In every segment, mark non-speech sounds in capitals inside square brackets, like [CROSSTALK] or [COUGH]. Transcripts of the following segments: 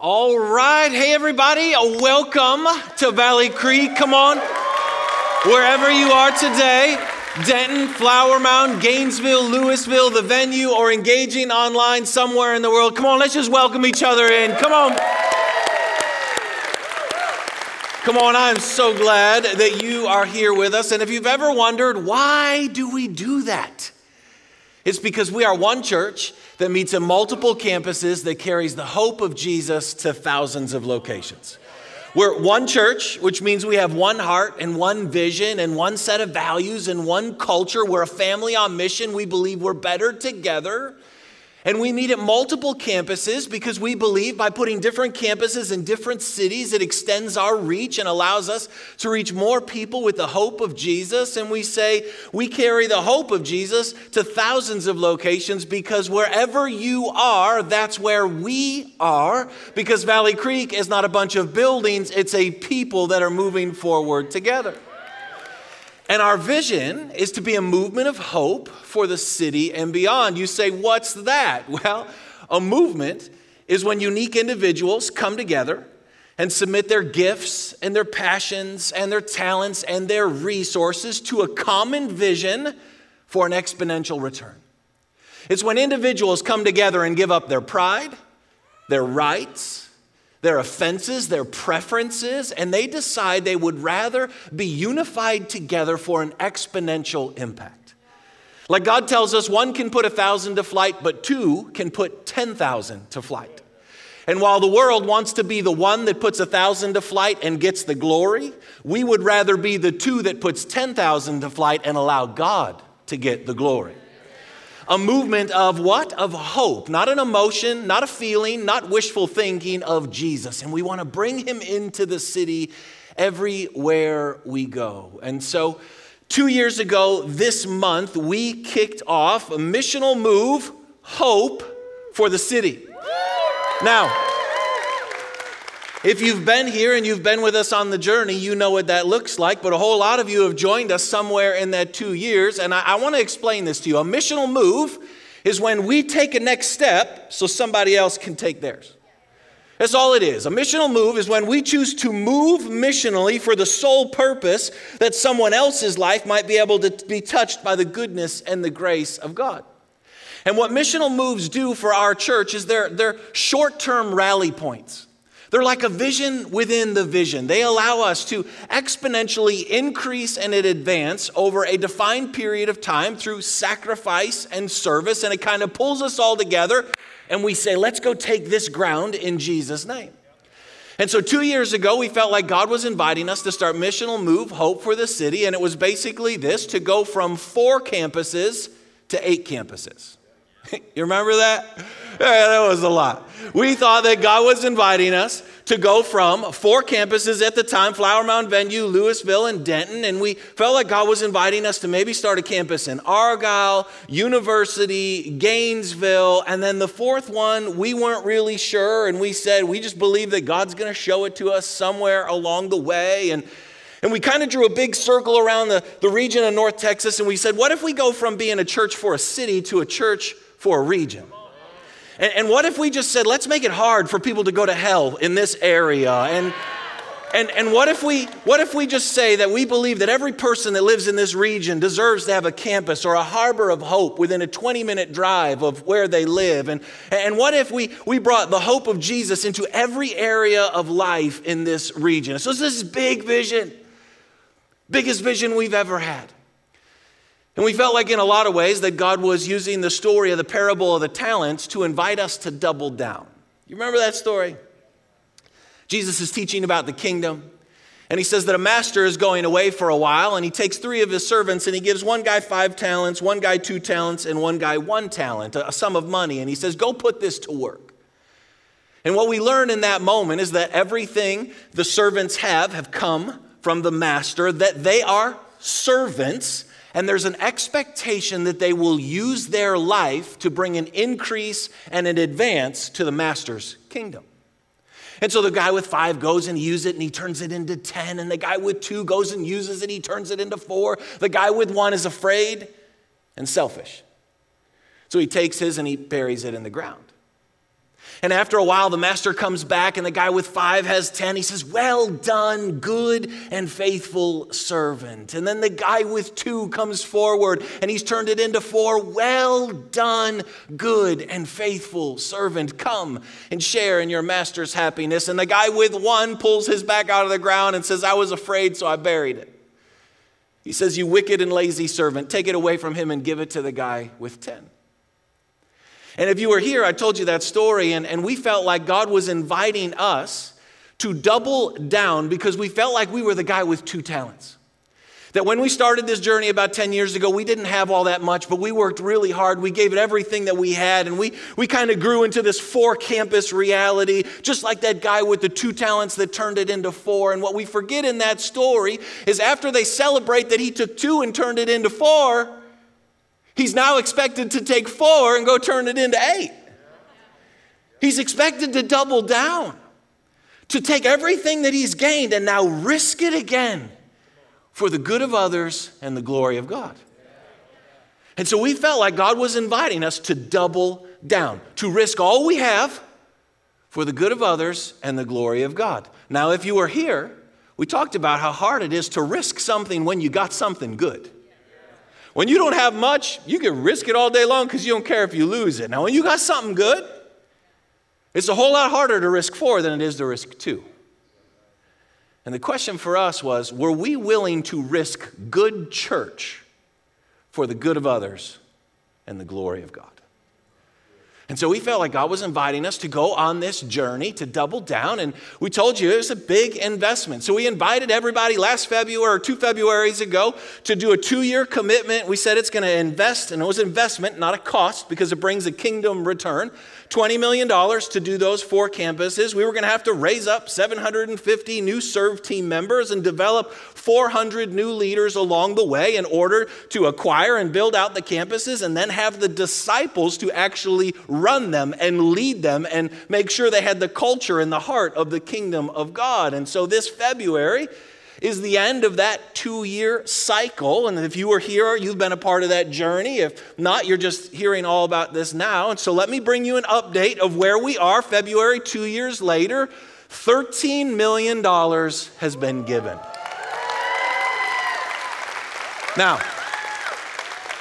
All right. Hey, everybody. Welcome to Valley Creek. Come on. Wherever you are today, Denton, Flower Mound, Gainesville, Lewisville, the venue, or engaging online somewhere in the world. Come on, let's just welcome each other in. Come on. Come on, I'm so glad that you are here with us. And if you've ever wondered, why do we do that? It's because we are one church that meets in multiple campuses that carries the hope of Jesus to thousands of locations. We're one church, which means we have one heart and one vision and one set of values and one culture. We're a family on mission. We believe we're better together. And we meet at multiple campuses because we believe by putting different campuses in different cities, it extends our reach and allows us to reach more people with the hope of Jesus. And we say we carry the hope of Jesus to thousands of locations because wherever you are, that's where we are. Because Valley Creek is not a bunch of buildings, it's a people that are moving forward together. And our vision is to be a movement of hope for the city and beyond. You say, what's that? [LAUGHS] Well, a movement is when unique individuals come together and submit their gifts and their passions and their talents and their resources to a common vision for an exponential return. It's when individuals come together and give up their pride, their rights, their offenses, their preferences, and they decide they would rather be unified together for an exponential impact. Like God tells us, one can put a thousand to flight, but two can put 10,000 to flight. And while the world wants to be the one that puts a thousand to flight and gets the glory, we would rather be the two that puts 10,000 to flight and allow God to get the glory a movement of what? Of hope, not an emotion, not a feeling, not wishful thinking of Jesus. And we want to bring him into the city everywhere we go. And so, two years ago this month, we kicked off a missional move, Hope for the City. Now, if you've been here and you've been with us on the journey, you know what that looks like, but a whole lot of you have joined us somewhere in that two years. And I, I want to explain this to you. A missional move is when we take a next step so somebody else can take theirs. That's all it is. A missional move is when we choose to move missionally for the sole purpose that someone else's life might be able to be touched by the goodness and the grace of God. And what missional moves do for our church is they're, they're short term rally points. They're like a vision within the vision. They allow us to exponentially increase and advance over a defined period of time through sacrifice and service, and it kind of pulls us all together, and we say, let's go take this ground in Jesus' name. And so, two years ago, we felt like God was inviting us to start Missional Move Hope for the City, and it was basically this to go from four campuses to eight campuses. [LAUGHS] you remember that? Yeah, that was a lot. We thought that God was inviting us to go from four campuses at the time Flower Mound Venue, Lewisville, and Denton. And we felt like God was inviting us to maybe start a campus in Argyle, University, Gainesville. And then the fourth one, we weren't really sure. And we said, we just believe that God's going to show it to us somewhere along the way. And and we kind of drew a big circle around the, the region of North Texas, and we said, what if we go from being a church for a city to a church for a region? And, and what if we just said, let's make it hard for people to go to hell in this area? And, and, and what, if we, what if we just say that we believe that every person that lives in this region deserves to have a campus or a harbor of hope within a 20 minute drive of where they live? And, and what if we, we brought the hope of Jesus into every area of life in this region? So, this is big vision, biggest vision we've ever had. And we felt like, in a lot of ways, that God was using the story of the parable of the talents to invite us to double down. You remember that story? Jesus is teaching about the kingdom. And he says that a master is going away for a while, and he takes three of his servants and he gives one guy five talents, one guy two talents, and one guy one talent, a sum of money. And he says, Go put this to work. And what we learn in that moment is that everything the servants have have come from the master, that they are servants and there's an expectation that they will use their life to bring an increase and an advance to the master's kingdom. And so the guy with five goes and uses it and he turns it into 10. And the guy with two goes and uses it, he turns it into four. The guy with one is afraid and selfish. So he takes his and he buries it in the ground. And after a while, the master comes back, and the guy with five has 10. He says, Well done, good and faithful servant. And then the guy with two comes forward, and he's turned it into four. Well done, good and faithful servant. Come and share in your master's happiness. And the guy with one pulls his back out of the ground and says, I was afraid, so I buried it. He says, You wicked and lazy servant, take it away from him and give it to the guy with 10. And if you were here, I told you that story, and, and we felt like God was inviting us to double down because we felt like we were the guy with two talents. That when we started this journey about 10 years ago, we didn't have all that much, but we worked really hard. We gave it everything that we had, and we, we kind of grew into this four campus reality, just like that guy with the two talents that turned it into four. And what we forget in that story is after they celebrate that he took two and turned it into four, He's now expected to take four and go turn it into eight. He's expected to double down, to take everything that he's gained and now risk it again for the good of others and the glory of God. And so we felt like God was inviting us to double down, to risk all we have for the good of others and the glory of God. Now, if you were here, we talked about how hard it is to risk something when you got something good. When you don't have much, you can risk it all day long because you don't care if you lose it. Now, when you got something good, it's a whole lot harder to risk four than it is to risk two. And the question for us was were we willing to risk good church for the good of others and the glory of God? And so we felt like God was inviting us to go on this journey to double down. And we told you it was a big investment. So we invited everybody last February or two Februarys ago to do a two year commitment. We said it's going to invest, and it was investment, not a cost, because it brings a kingdom return. $20 million to do those four campuses. We were going to have to raise up 750 new serve team members and develop 400 new leaders along the way in order to acquire and build out the campuses and then have the disciples to actually run them and lead them and make sure they had the culture and the heart of the kingdom of God. And so this February, is the end of that two year cycle. And if you were here, you've been a part of that journey. If not, you're just hearing all about this now. And so let me bring you an update of where we are February, two years later. $13 million has been given. Now,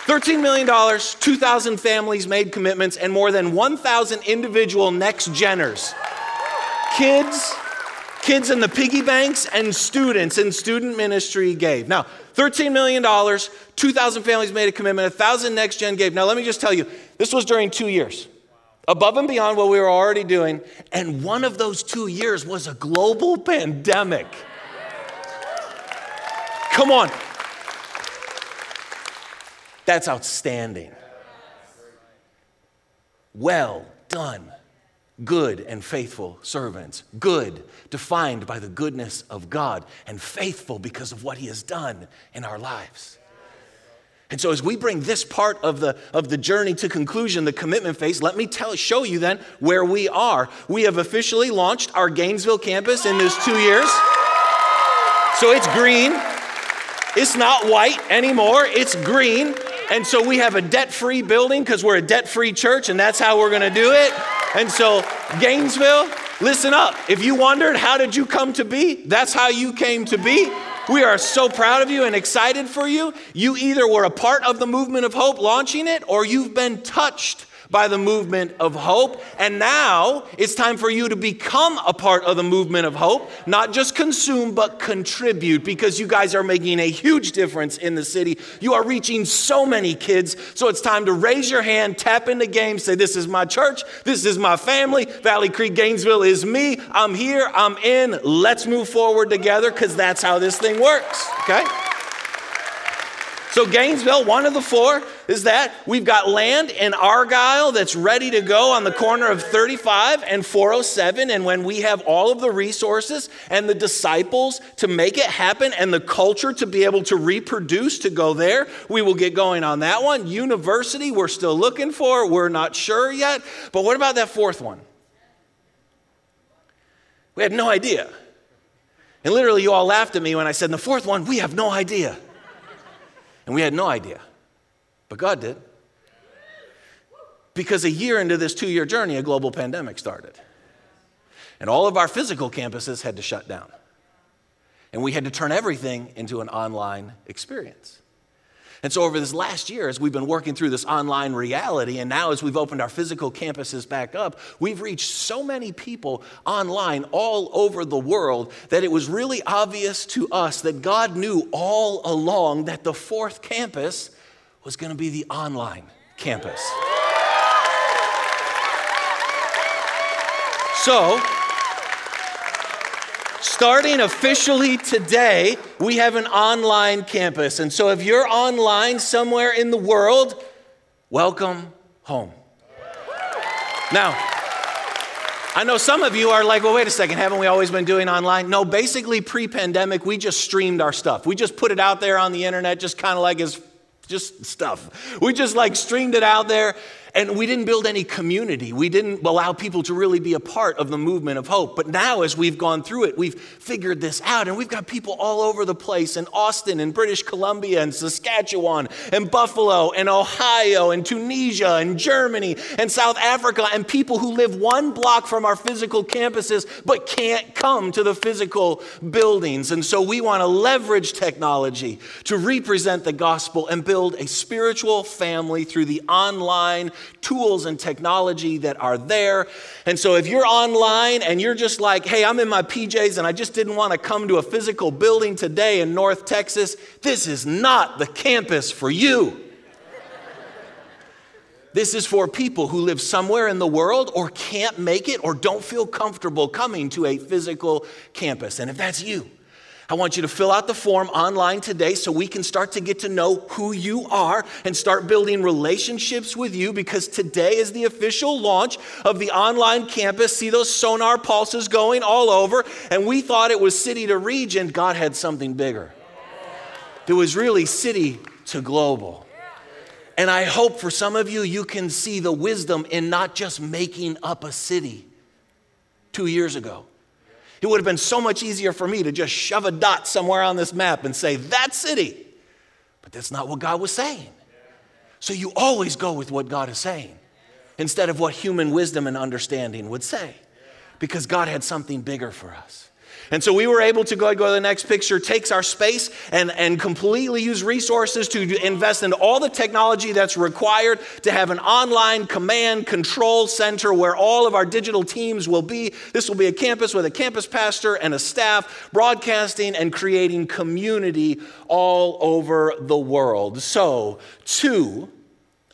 $13 million, 2,000 families made commitments, and more than 1,000 individual next geners. Kids, kids in the piggy banks and students in student ministry gave. Now, $13 million, 2,000 families made a commitment, 1,000 next gen gave. Now, let me just tell you, this was during two years, above and beyond what we were already doing. And one of those two years was a global pandemic. Come on. That's outstanding. Well done good and faithful servants. Good, defined by the goodness of God, and faithful because of what He has done in our lives. And so, as we bring this part of the, of the journey to conclusion, the commitment phase, let me tell, show you then where we are. We have officially launched our Gainesville campus in those two years. So, it's green. It's not white anymore, it's green. And so, we have a debt free building because we're a debt free church, and that's how we're going to do it. And so, Gainesville, listen up. If you wondered, how did you come to be? That's how you came to be. We are so proud of you and excited for you. You either were a part of the movement of hope launching it, or you've been touched by the movement of hope. And now it's time for you to become a part of the movement of hope, not just consume, but contribute because you guys are making a huge difference in the city. You are reaching so many kids. So it's time to raise your hand, tap in the game, say, This is my church, this is my family. Valley Creek Gainesville is me. I'm here, I'm in. Let's move forward together because that's how this thing works, okay? So, Gainesville, one of the four is that we've got land in Argyle that's ready to go on the corner of 35 and 407. And when we have all of the resources and the disciples to make it happen and the culture to be able to reproduce to go there, we will get going on that one. University, we're still looking for, we're not sure yet. But what about that fourth one? We had no idea. And literally, you all laughed at me when I said, the fourth one, we have no idea. And we had no idea. But God did. because a year into this two year journey, a global pandemic started. And all of our physical campuses had to shut down. And we had to turn everything into an online experience. And so, over this last year, as we've been working through this online reality, and now as we've opened our physical campuses back up, we've reached so many people online all over the world that it was really obvious to us that God knew all along that the fourth campus was going to be the online campus. So, starting officially today, we have an online campus. And so if you're online somewhere in the world, welcome home. Now, I know some of you are like, well, wait a second, haven't we always been doing online? No, basically, pre pandemic, we just streamed our stuff. We just put it out there on the internet, just kind of like as just stuff. We just like streamed it out there and we didn't build any community. We didn't allow people to really be a part of the movement of hope. But now, as we've gone through it, we've figured this out, and we've got people all over the place in Austin, and British Columbia, and Saskatchewan, and Buffalo, and Ohio, and Tunisia, and Germany, and South Africa, and people who live one block from our physical campuses but can't come to the physical buildings. And so we want to leverage technology to represent the gospel and build a spiritual family through the online tools and technology that are there. And so if you're online and you're just like, hey, I'm in my PJs and I just didn't want to come to a physical building today in North Texas, this is not the campus for you. This is for people who live somewhere in the world or can't make it or don't feel comfortable coming to a physical campus. And if that's you, I want you to fill out the form online today so we can start to get to know who you are and start building relationships with you because today is the official launch of the online campus. See those sonar pulses going all over, and we thought it was city to region. God had something bigger. It was really city to global. And I hope for some of you, you can see the wisdom in not just making up a city two years ago it would have been so much easier for me to just shove a dot somewhere on this map and say, that city. But that's not what God was saying. So you always go with what God is saying instead of what human wisdom and understanding would say because God had something bigger for us. And so we were able to go, go to the next picture, takes our space and, and completely use resources to invest in all the technology that's required to have an online command control center where all of our digital teams will be. This will be a campus with a campus pastor and a staff broadcasting and creating community all over the world. So, two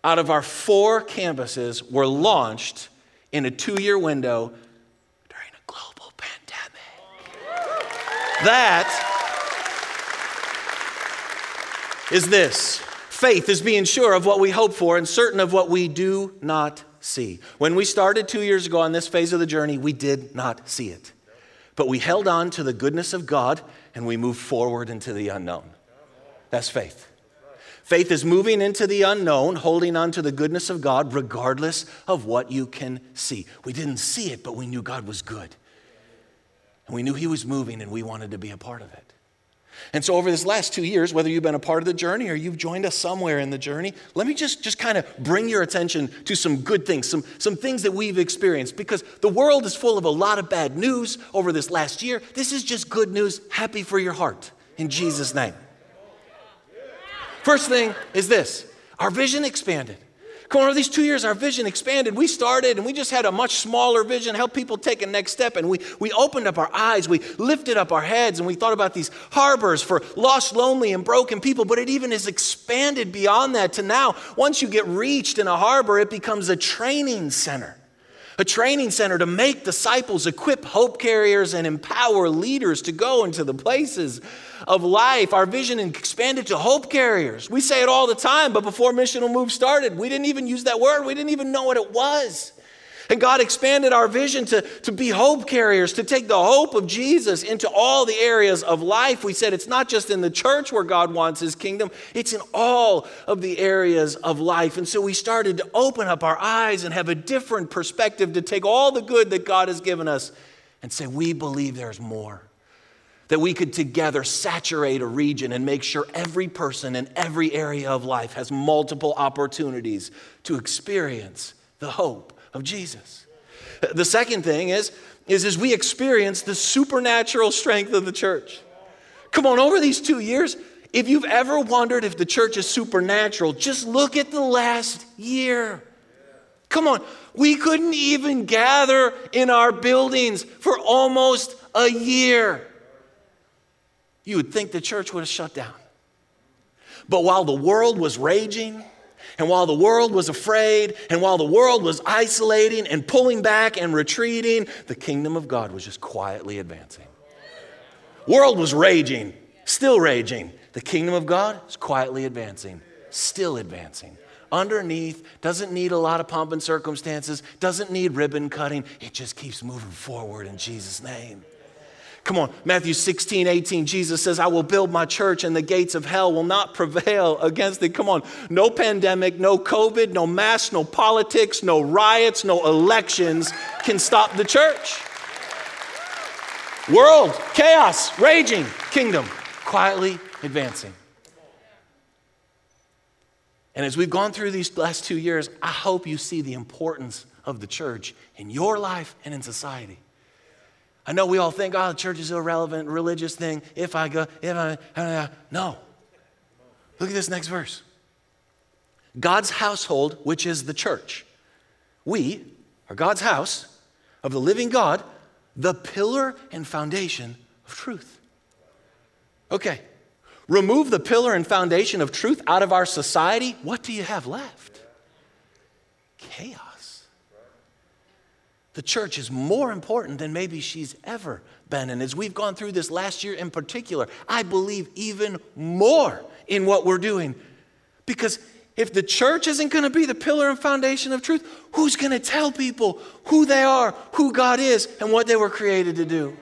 out of our four campuses were launched in a two year window That is this faith is being sure of what we hope for and certain of what we do not see. When we started two years ago on this phase of the journey, we did not see it. But we held on to the goodness of God and we moved forward into the unknown. That's faith. Faith is moving into the unknown, holding on to the goodness of God, regardless of what you can see. We didn't see it, but we knew God was good. We knew He was moving and we wanted to be a part of it. And so, over this last two years, whether you've been a part of the journey or you've joined us somewhere in the journey, let me just, just kind of bring your attention to some good things, some, some things that we've experienced, because the world is full of a lot of bad news over this last year. This is just good news. Happy for your heart in Jesus' name. First thing is this our vision expanded. Over these two years, our vision expanded. We started and we just had a much smaller vision, help people take a next step. And we, we opened up our eyes, we lifted up our heads, and we thought about these harbors for lost, lonely, and broken people. But it even has expanded beyond that to now, once you get reached in a harbor, it becomes a training center a training center to make disciples, equip hope carriers, and empower leaders to go into the places of life. Our vision expanded to hope carriers. We say it all the time, but before Missional Move started, we didn't even use that word. We didn't even know what it was. And God expanded our vision to, to be hope carriers, to take the hope of Jesus into all the areas of life. We said it's not just in the church where God wants his kingdom, it's in all of the areas of life. And so we started to open up our eyes and have a different perspective to take all the good that God has given us and say, we believe there's more that we could together saturate a region and make sure every person in every area of life has multiple opportunities to experience the hope of Jesus. The second thing is, is as we experience the supernatural strength of the church. Come on, over these two years, if you've ever wondered if the church is supernatural, just look at the last year. Come on, we couldn't even gather in our buildings for almost a year. You would think the church would have shut down. But while the world was raging, and while the world was afraid, and while the world was isolating and pulling back and retreating, the kingdom of God was just quietly advancing. World was raging, still raging. The kingdom of God is quietly advancing, still advancing. Underneath, doesn't need a lot of pomp and circumstances, doesn't need ribbon cutting. It just keeps moving forward in Jesus' name. Come on, Matthew 16, 18, Jesus says, I will build my church and the gates of hell will not prevail against it. Come on, no pandemic, no COVID, no mass, no politics, no riots, no elections can stop the church. World, chaos, raging, kingdom, quietly advancing. And as we've gone through these last two years, I hope you see the importance of the church in your life and in society. I know we all think, oh, the church is irrelevant, religious thing. If I go, if I, uh, no. Look at this next verse. God's household, which is the church. We are God's house of the living God, the pillar and foundation of truth. Okay, remove the pillar and foundation of truth out of our society. What do you have left? Chaos. The church is more important than maybe she's ever been. And as we've gone through this last year in particular, I believe even more in what we're doing. Because if the church isn't going to be the pillar and foundation of truth, who's going to tell people who they are, who God is, and what they were created to do?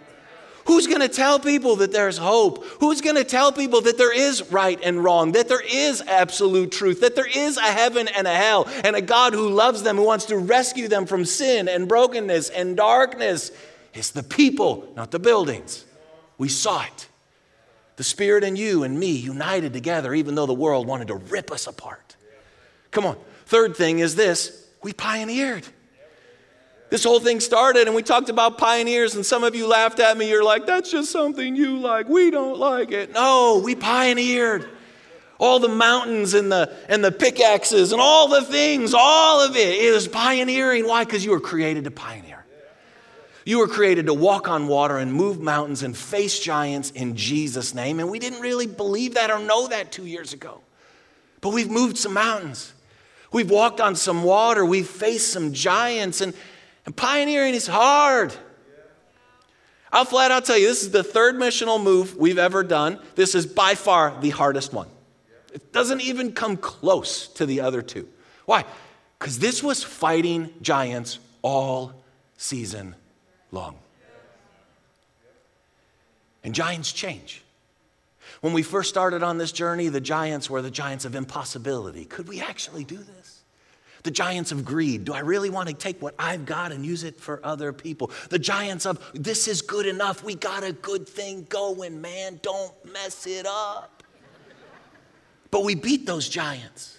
Who's going to tell people that there's hope? Who's going to tell people that there is right and wrong, that there is absolute truth, that there is a heaven and a hell, and a God who loves them, who wants to rescue them from sin and brokenness and darkness? It's the people, not the buildings. We saw it. The Spirit and you and me united together, even though the world wanted to rip us apart. Come on. Third thing is this we pioneered. This whole thing started, and we talked about pioneers, and some of you laughed at me. You're like, that's just something you like. We don't like it. No, we pioneered. All the mountains and the, and the pickaxes and all the things, all of it is pioneering. Why? Because you were created to pioneer. You were created to walk on water and move mountains and face giants in Jesus' name. And we didn't really believe that or know that two years ago. But we've moved some mountains. We've walked on some water. We've faced some giants. And, and pioneering is hard. I'll flat out tell you, this is the third missional move we've ever done. This is by far the hardest one. It doesn't even come close to the other two. Why? Because this was fighting giants all season long. And giants change. When we first started on this journey, the giants were the giants of impossibility. Could we actually do this? The giants of greed. Do I really want to take what I've got and use it for other people? The giants of this is good enough. We got a good thing going, man. Don't mess it up. But we beat those giants.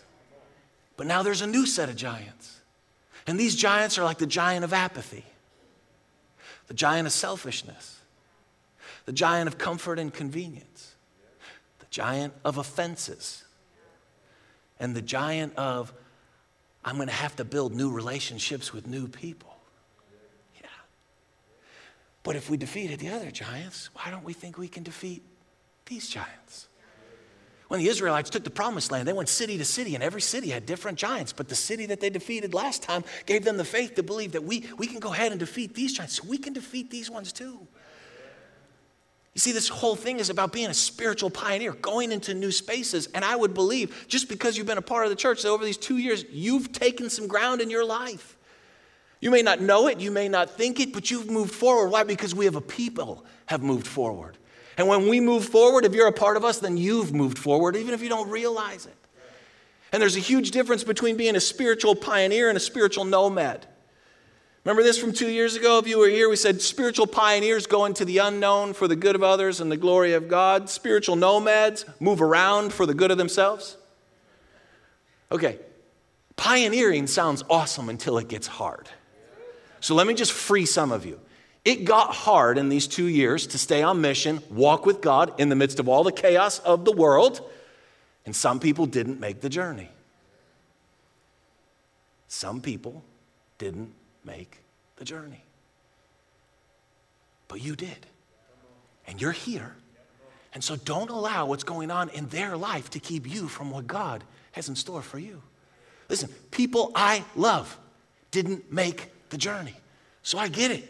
But now there's a new set of giants. And these giants are like the giant of apathy, the giant of selfishness, the giant of comfort and convenience, the giant of offenses, and the giant of I'm going to have to build new relationships with new people. Yeah. But if we defeated the other giants, why don't we think we can defeat these giants? When the Israelites took the promised land, they went city to city, and every city had different giants. But the city that they defeated last time gave them the faith to believe that we, we can go ahead and defeat these giants. So we can defeat these ones too. You see, this whole thing is about being a spiritual pioneer, going into new spaces. And I would believe, just because you've been a part of the church, that over these two years, you've taken some ground in your life. You may not know it, you may not think it, but you've moved forward. Why? Because we have a people have moved forward. And when we move forward, if you're a part of us, then you've moved forward, even if you don't realize it. And there's a huge difference between being a spiritual pioneer and a spiritual nomad. Remember this from two years ago? If you were here, we said spiritual pioneers go into the unknown for the good of others and the glory of God. Spiritual nomads move around for the good of themselves. Okay, Pioneering sounds awesome until it gets hard. So let me just free some of you. It got hard in these two years to stay on mission, walk with God in the midst of all the chaos of the world, and some people didn't make the journey. Some people didn't make the journey. But you did. And you're here. And so don't allow what's going on in their life to keep you from what God has in store for you. Listen, people I love didn't make the journey. So I get it.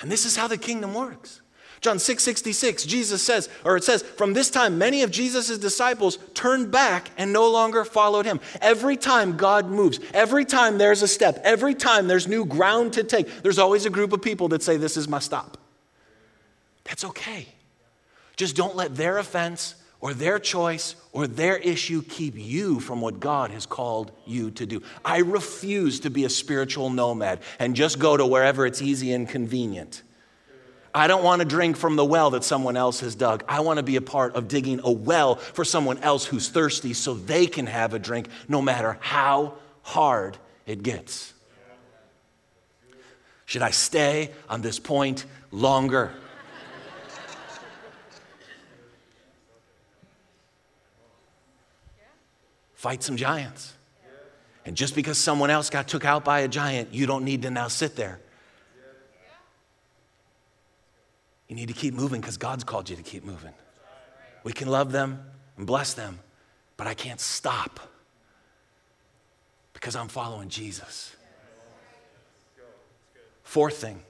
And this is how the kingdom works. John 6 66, Jesus says, or it says, from this time, many of Jesus' disciples turned back and no longer followed him. Every time God moves, every time there's a step, every time there's new ground to take, there's always a group of people that say, This is my stop. That's okay. Just don't let their offense or their choice or their issue keep you from what God has called you to do. I refuse to be a spiritual nomad and just go to wherever it's easy and convenient. I don't want to drink from the well that someone else has dug. I want to be a part of digging a well for someone else who's thirsty so they can have a drink no matter how hard it gets. Should I stay on this point longer? fight some giants. And just because someone else got took out by a giant, you don't need to now sit there. You need to keep moving because God's called you to keep moving. We can love them and bless them, but I can't stop because I'm following Jesus. Fourth thing,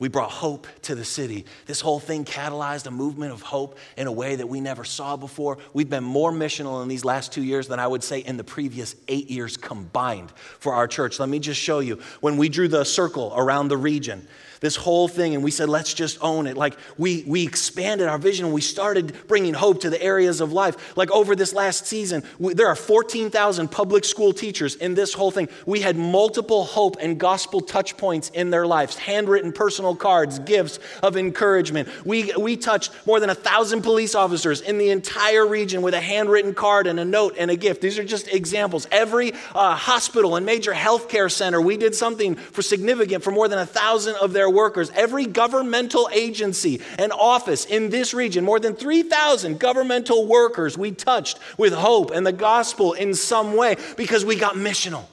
we brought hope to the city. This whole thing catalyzed a movement of hope in a way that we never saw before. We've been more missional in these last two years than I would say in the previous eight years combined for our church. Let me just show you. When we drew the circle around the region, this whole thing and we said, let's just own it. Like we, we expanded our vision. and We started bringing hope to the areas of life. Like over this last season, we, there are 14,000 public school teachers in this whole thing. We had multiple hope and gospel touch points in their lives, handwritten personal cards, gifts of encouragement. We, we touched more than a thousand police officers in the entire region with a handwritten card and a note and a gift. These are just examples. Every uh, hospital and major healthcare center, we did something for significant for more than a thousand of their workers, every governmental agency and office in this region, more than 3,000 governmental workers we touched with hope and the gospel in some way because we got missional.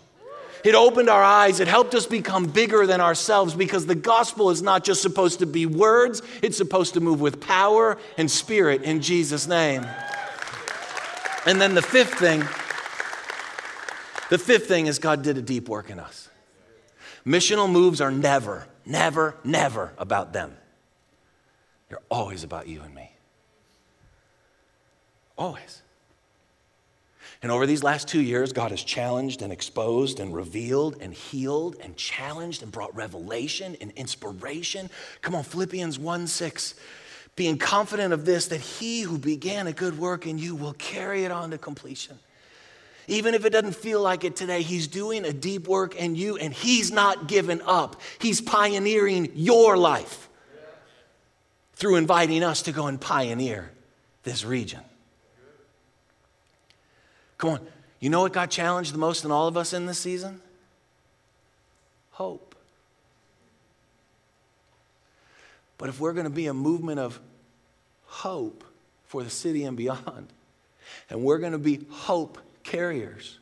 It opened our eyes. It helped us become bigger than ourselves because the gospel is not just supposed to be words, it's supposed to move with power and spirit in Jesus' name. And then the fifth thing, the fifth thing is God did a deep work in us. Missional moves are never never, never about them. They're always about you and me. Always. And over these last two years, God has challenged and exposed and revealed and healed and challenged and brought revelation and inspiration. Come on, Philippians 1 6. Being confident of this, that he who began a good work in you will carry it on to completion. Even if it doesn't feel like it today, He's doing a deep work in you and He's not given up. He's pioneering your life through inviting us to go and pioneer this region. Come on, you know what got challenged the most in all of us in this season? Hope. But if we're going to be a movement of hope for the city and beyond, and we're going to be hope carriers,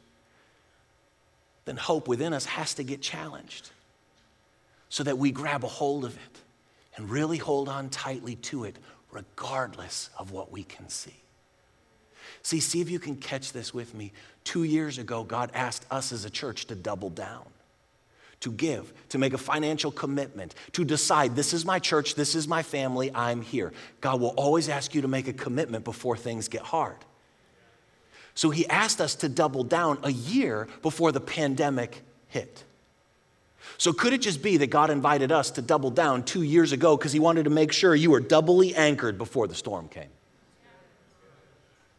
then hope within us has to get challenged so that we grab a hold of it and really hold on tightly to it, regardless of what we can see. See, see if you can catch this with me. Two years ago, God asked us as a church to double down, to give, to make a financial commitment, to decide this is my church, this is my family, I'm here. God will always ask you to make a commitment before things get hard. So he asked us to double down a year before the pandemic hit. So could it just be that God invited us to double down two years ago because he wanted to make sure you were doubly anchored before the storm came?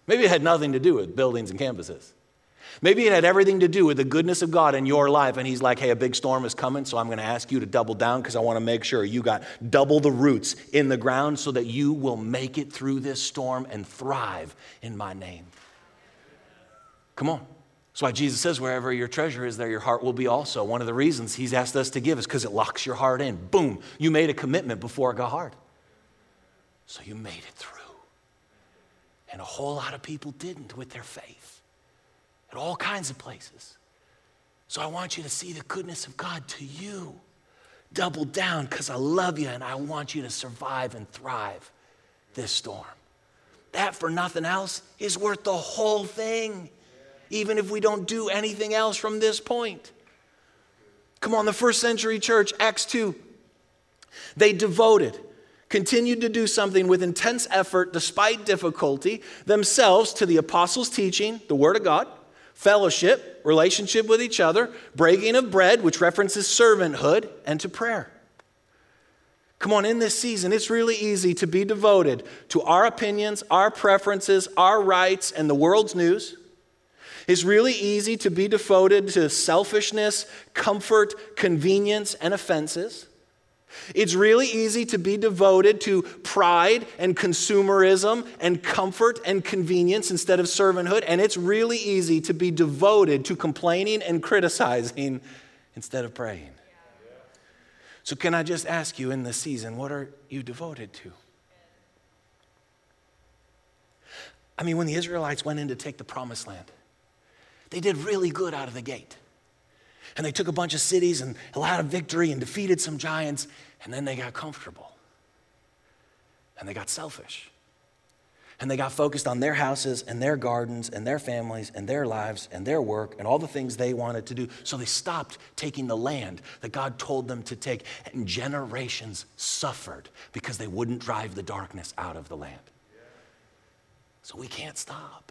Maybe it had nothing to do with buildings and campuses. Maybe it had everything to do with the goodness of God in your life. And He's like, hey, a big storm is coming, so I'm going to ask you to double down because I want to make sure you got double the roots in the ground so that you will make it through this storm and thrive in my name. Come on. That's why Jesus says, wherever your treasure is, there your heart will be also. One of the reasons he's asked us to give is because it locks your heart in. Boom, you made a commitment before it got hard. So you made it through. And a whole lot of people didn't with their faith at all kinds of places. So I want you to see the goodness of God to you. Double down because I love you and I want you to survive and thrive this storm. That, for nothing else, is worth the whole thing, even if we don't do anything else from this point. Come on, the first century church, Acts 2, they devoted, continued to do something with intense effort despite difficulty, themselves to the apostles' teaching, the Word of God fellowship, relationship with each other, breaking of bread, which references servanthood, and to prayer. Come on, in this season, it's really easy to be devoted to our opinions, our preferences, our rights, and the world's news. It's really easy to be devoted to selfishness, comfort, convenience, and offenses. It's really easy to be devoted to pride and consumerism and comfort and convenience instead of servanthood. And it's really easy to be devoted to complaining and criticizing instead of praying. So, can I just ask you in this season, what are you devoted to? I mean, when the Israelites went in to take the promised land, they did really good out of the gate. And they took a bunch of cities and a lot of victory and defeated some giants, and then they got comfortable. And they got selfish. And they got focused on their houses and their gardens and their families and their lives and their work and all the things they wanted to do. So they stopped taking the land that God told them to take. And generations suffered because they wouldn't drive the darkness out of the land. So we can't stop.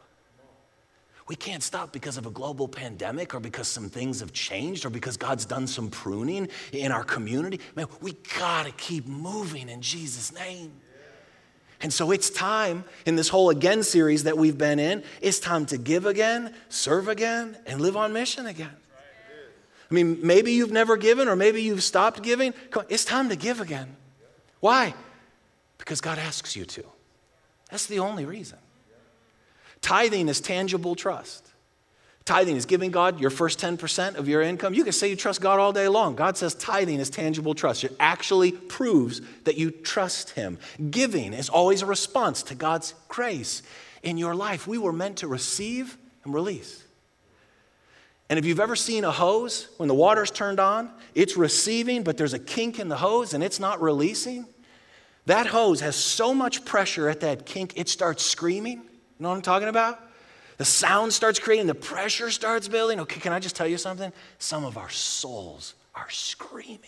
We can't stop because of a global pandemic or because some things have changed or because God's done some pruning in our community. Man, we gotta keep moving in Jesus' name. And so it's time in this whole again series that we've been in, it's time to give again, serve again, and live on mission again. I mean, maybe you've never given or maybe you've stopped giving. It's time to give again. Why? Because God asks you to. That's the only reason. Tithing is tangible trust. Tithing is giving God your first 10% of your income. You can say you trust God all day long. God says tithing is tangible trust. It actually proves that you trust Him. Giving is always a response to God's grace in your life. We were meant to receive and release. And if you've ever seen a hose, when the water's turned on, it's receiving, but there's a kink in the hose and it's not releasing. That hose has so much pressure at that kink, it starts screaming. You know what I'm talking about? The sound starts creating, the pressure starts building. Okay, can I just tell you something? Some of our souls are screaming.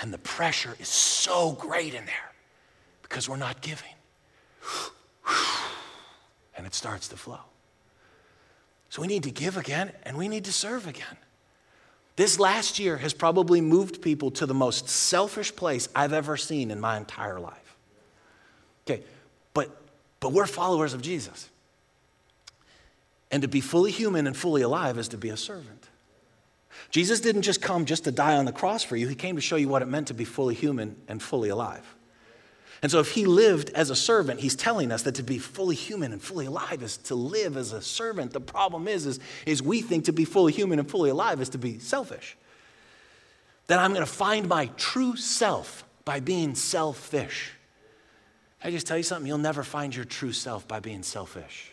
And the pressure is so great in there because we're not giving. And it starts to flow. So we need to give again and we need to serve again. This last year has probably moved people to the most selfish place I've ever seen in my entire life. Okay, but but we're followers of Jesus. And to be fully human and fully alive is to be a servant. Jesus didn't just come just to die on the cross for you, He came to show you what it meant to be fully human and fully alive. And so, if He lived as a servant, He's telling us that to be fully human and fully alive is to live as a servant. The problem is, is, is we think to be fully human and fully alive is to be selfish. That I'm going to find my true self by being selfish. I just tell you something, you'll never find your true self by being selfish.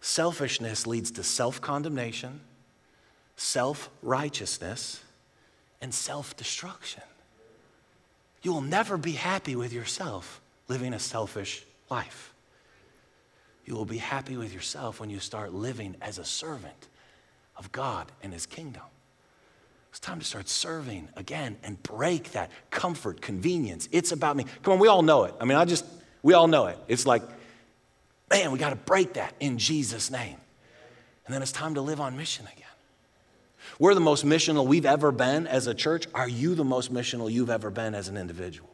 Selfishness leads to self condemnation, self righteousness, and self destruction. You will never be happy with yourself living a selfish life. You will be happy with yourself when you start living as a servant of God and His kingdom. It's time to start serving again and break that comfort, convenience. It's about me. Come on, we all know it. I mean, I just, we all know it. It's like, man, we got to break that in Jesus' name. And then it's time to live on mission again. We're the most missional we've ever been as a church. Are you the most missional you've ever been as an individual?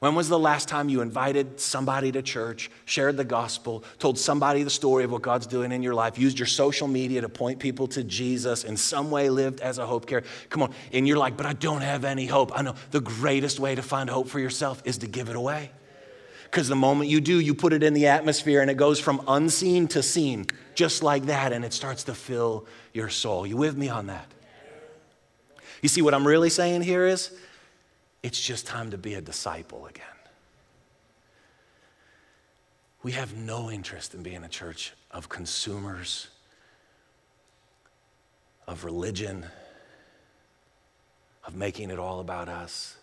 When was the last time you invited somebody to church, shared the gospel, told somebody the story of what God's doing in your life, used your social media to point people to Jesus, in some way lived as a hope carrier? Come on. And you're like, but I don't have any hope. I know the greatest way to find hope for yourself is to give it away. Because the moment you do, you put it in the atmosphere and it goes from unseen to seen, just like that, and it starts to fill your soul. You with me on that? You see, what I'm really saying here is it's just time to be a disciple again. We have no interest in being a church of consumers, of religion, of making it all about us.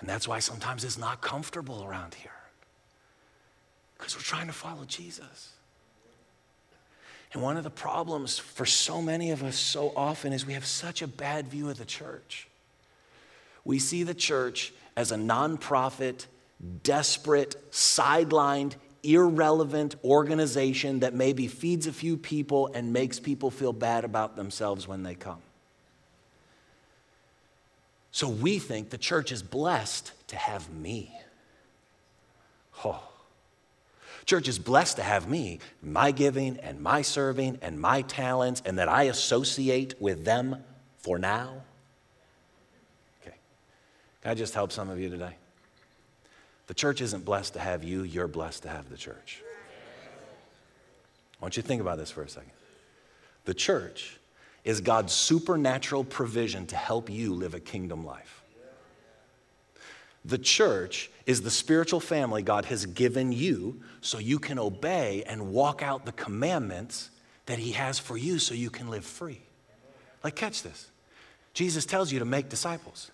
And that's why sometimes it's not comfortable around here, because we're trying to follow Jesus. And one of the problems for so many of us so often is we have such a bad view of the church. We see the church as a nonprofit, desperate, sidelined, irrelevant organization that maybe feeds a few people and makes people feel bad about themselves when they come. So we think the church is blessed to have me. Oh. Church is blessed to have me, my giving and my serving and my talents, and that I associate with them for now. Okay. Can I just help some of you today? The church isn't blessed to have you, you're blessed to have the church. I want you to think about this for a second. The church is God's supernatural provision to help you live a kingdom life. The church is the spiritual family God has given you so you can obey and walk out the commandments that He has for you so you can live free. Like, catch this Jesus tells you to make disciples.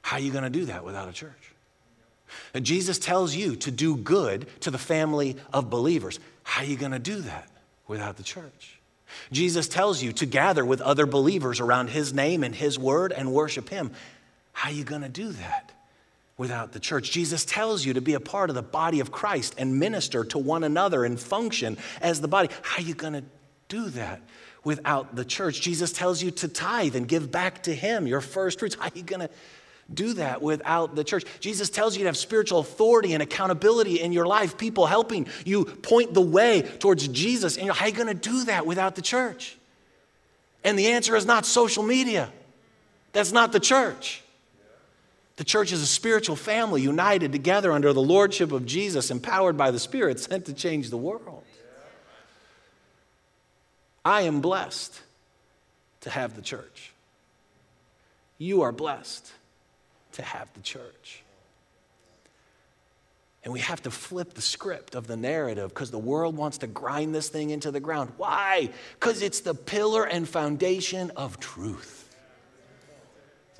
How are you going to do that without a church? And Jesus tells you to do good to the family of believers. How are you going to do that without the church? Jesus tells you to gather with other believers around his name and his word and worship him. How are you going to do that without the church? Jesus tells you to be a part of the body of Christ and minister to one another and function as the body. How are you going to do that without the church? Jesus tells you to tithe and give back to him your first fruits. How are you going to do that without the church. Jesus tells you to have spiritual authority and accountability in your life, people helping you point the way towards Jesus. And how are you going to do that without the church? And the answer is not social media. That's not the church. The church is a spiritual family united together under the lordship of Jesus, empowered by the Spirit, sent to change the world. I am blessed to have the church. You are blessed to have the church. And we have to flip the script of the narrative because the world wants to grind this thing into the ground. Why? Because it's the pillar and foundation of truth.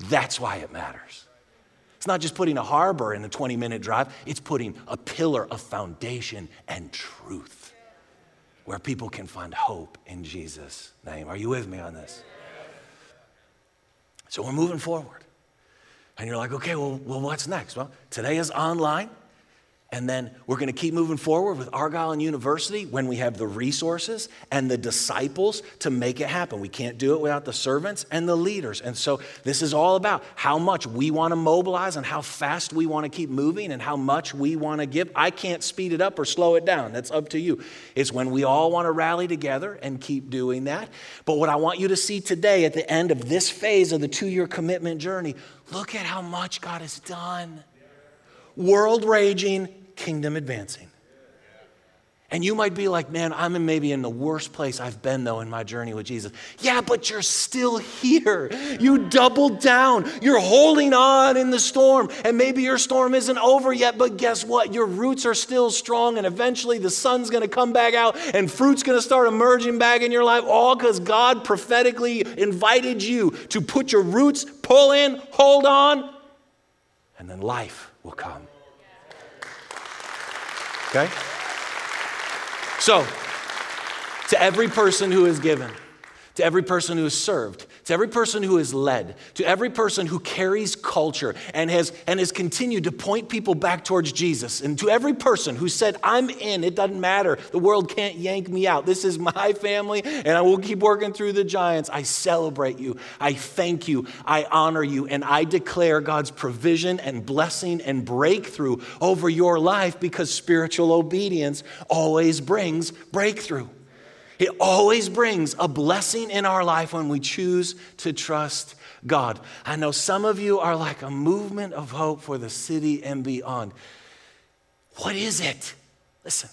That's why it matters. It's not just putting a harbor in a 20 minute drive, it's putting a pillar of foundation and truth where people can find hope in Jesus' name. Are you with me on this? So we're moving forward. And you're like, okay, well, well what's next? Well, today is online. And then we're going to keep moving forward with Argyle and University when we have the resources and the disciples to make it happen. We can't do it without the servants and the leaders. And so this is all about how much we want to mobilize and how fast we want to keep moving and how much we want to give. I can't speed it up or slow it down. That's up to you. It's when we all want to rally together and keep doing that. But what I want you to see today at the end of this phase of the two year commitment journey, look at how much God has done. World raging, kingdom advancing. And you might be like, man, I'm maybe in the worst place I've been, though, in my journey with Jesus. Yeah, but you're still here. You doubled down. You're holding on in the storm. And maybe your storm isn't over yet, but guess what? Your roots are still strong, and eventually the sun's going to come back out, and fruit's going to start emerging back in your life, all because God prophetically invited you to put your roots, pull in, hold on, and then life will come. Okay? So, to every person who is given, to every person who is served, to every person who is led, to every person who carries culture and has, and has continued to point people back towards Jesus, and to every person who said, I'm in, it doesn't matter, the world can't yank me out. This is [LAUGHS] my family, and I will keep working through the giants. I celebrate you, I thank you, I honor you, and I declare God's provision and blessing and breakthrough over your life because spiritual obedience always brings breakthrough. It always brings a blessing in our life when we choose to trust God. I know some of you are like a movement of hope for the city and beyond. What is it? Listen,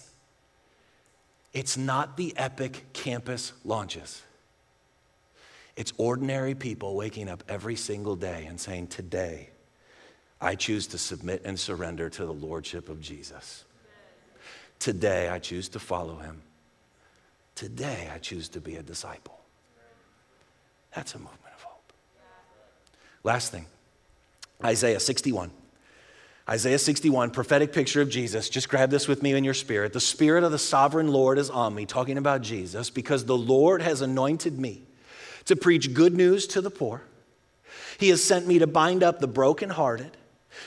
it's not the epic campus launches. It's ordinary people waking up every single day and saying, Today, I choose to submit and surrender to the Lordship of Jesus. Today, I choose to follow him. Today, I choose to be a disciple. That's a movement of hope. Last thing Isaiah 61. Isaiah 61, prophetic picture of Jesus. Just grab this with me in your spirit. The Spirit of the sovereign Lord is on me, talking about Jesus, because the Lord has anointed me to preach good news to the poor. He has sent me to bind up the brokenhearted,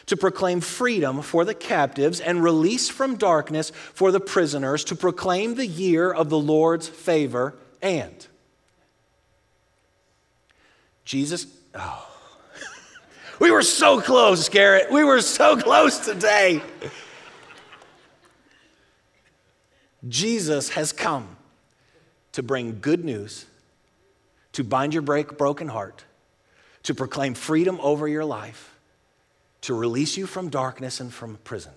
to proclaim freedom for the captives and release from darkness for the prisoners, to proclaim the year of the Lord's favor, and Jesus, oh, [LAUGHS] we were so close, Garrett. We were so close today. Jesus has come to bring good news, to bind your break, broken heart, to proclaim freedom over your life, to release you from darkness and from prison,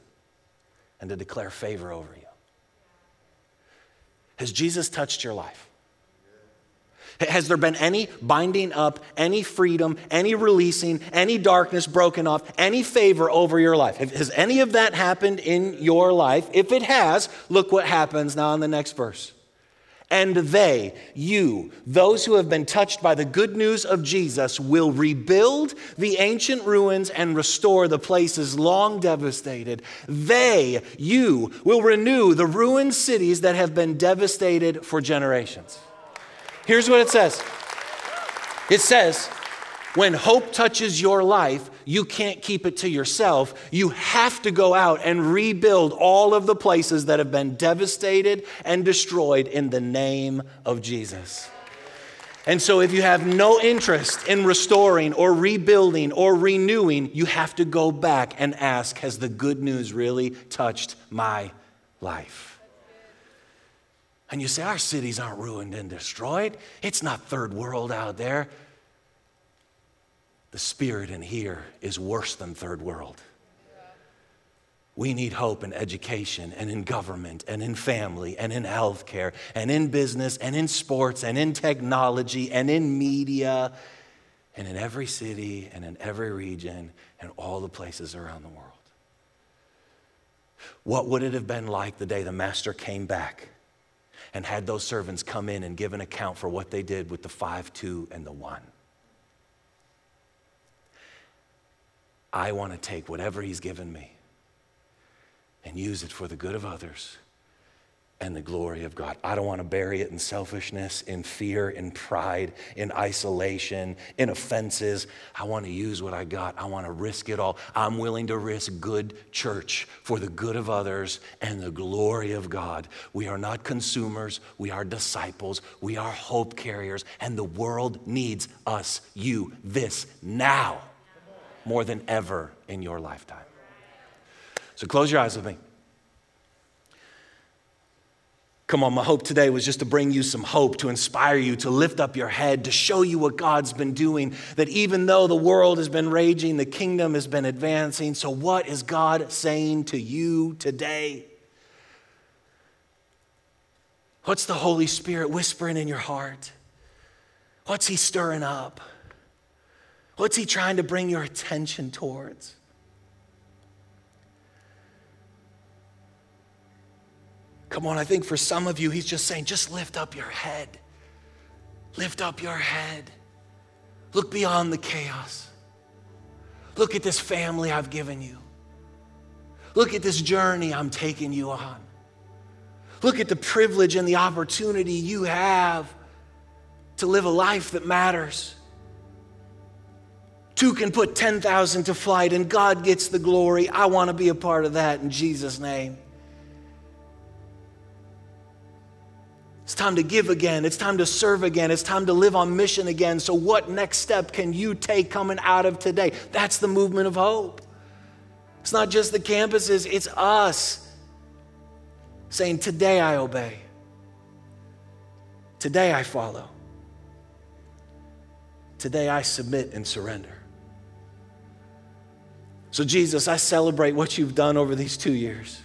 and to declare favor over you. Has Jesus touched your life? Has there been any binding up, any freedom, any releasing, any darkness broken off, any favor over your life? Has any of that happened in your life? If it has, look what happens now in the next verse. And they, you, those who have been touched by the good news of Jesus, will rebuild the ancient ruins and restore the places long devastated. They, you, will renew the ruined cities that have been devastated for generations. Here's what it says it says, when hope touches your life, you can't keep it to yourself. You have to go out and rebuild all of the places that have been devastated and destroyed in the name of Jesus. And so, if you have no interest in restoring or rebuilding or renewing, you have to go back and ask Has the good news really touched my life? And you say, Our cities aren't ruined and destroyed. It's not third world out there. The spirit in here is worse than third world. We need hope in education and in government and in family and in healthcare and in business and in sports and in technology and in media and in every city and in every region and all the places around the world. What would it have been like the day the master came back? and had those servants come in and give an account for what they did with the five, two, and the one. I want to take whatever He's given me and use it for the good of others and the glory of God. I don't want to bury it in selfishness, in fear, in pride, in isolation, in offenses. I want to use what I got. I want to risk it all. I'm willing to risk good church for the good of others and the glory of God. We are not consumers, we are disciples, we are hope carriers, and the world needs us, you, this now more than ever in your lifetime. So close your eyes with me. Come on, my hope today was just to bring you some hope, to inspire you, to lift up your head, to show you what God's been doing. That even though the world has been raging, the kingdom has been advancing. So, what is God saying to you today? What's the Holy Spirit whispering in your heart? What's He stirring up? What's He trying to bring your attention towards? Come on, I think for some of you, he's just saying, just lift up your head. Lift up your head. Look beyond the chaos. Look at this family I've given you. Look at this journey I'm taking you on. Look at the privilege and the opportunity you have to live a life that matters. Two can put 10,000 to flight and God gets the glory. I want to be a part of that in Jesus' name. It's time to give again. It's time to serve again. It's time to live on mission again. So, what next step can you take coming out of today? That's the movement of hope. It's not just the campuses, it's us saying, Today I obey. Today I follow. Today I submit and surrender. So, Jesus, I celebrate what you've done over these two years.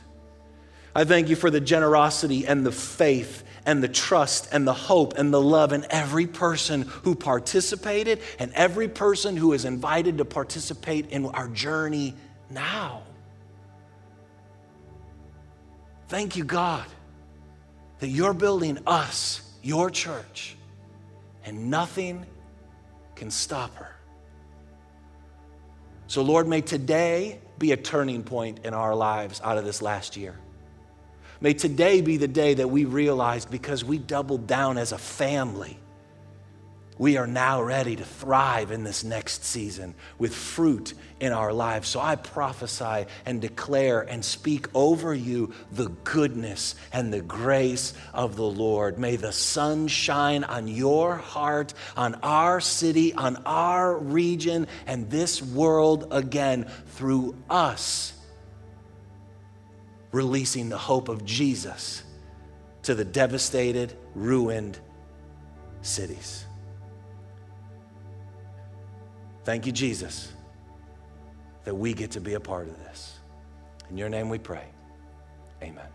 I thank you for the generosity and the faith and the trust and the hope and the love in every person who participated and every person who is invited to participate in our journey now. Thank you, God, that you're building us, your church, and nothing can stop her. So, Lord, may today be a turning point in our lives out of this last year. May today be the day that we realize because we doubled down as a family, we are now ready to thrive in this next season with fruit in our lives. So I prophesy and declare and speak over you the goodness and the grace of the Lord. May the sun shine on your heart, on our city, on our region, and this world again through us releasing the hope of Jesus to the devastated, ruined cities. Thank you, Jesus, that we get to be a part of this. In your name we pray. Amen.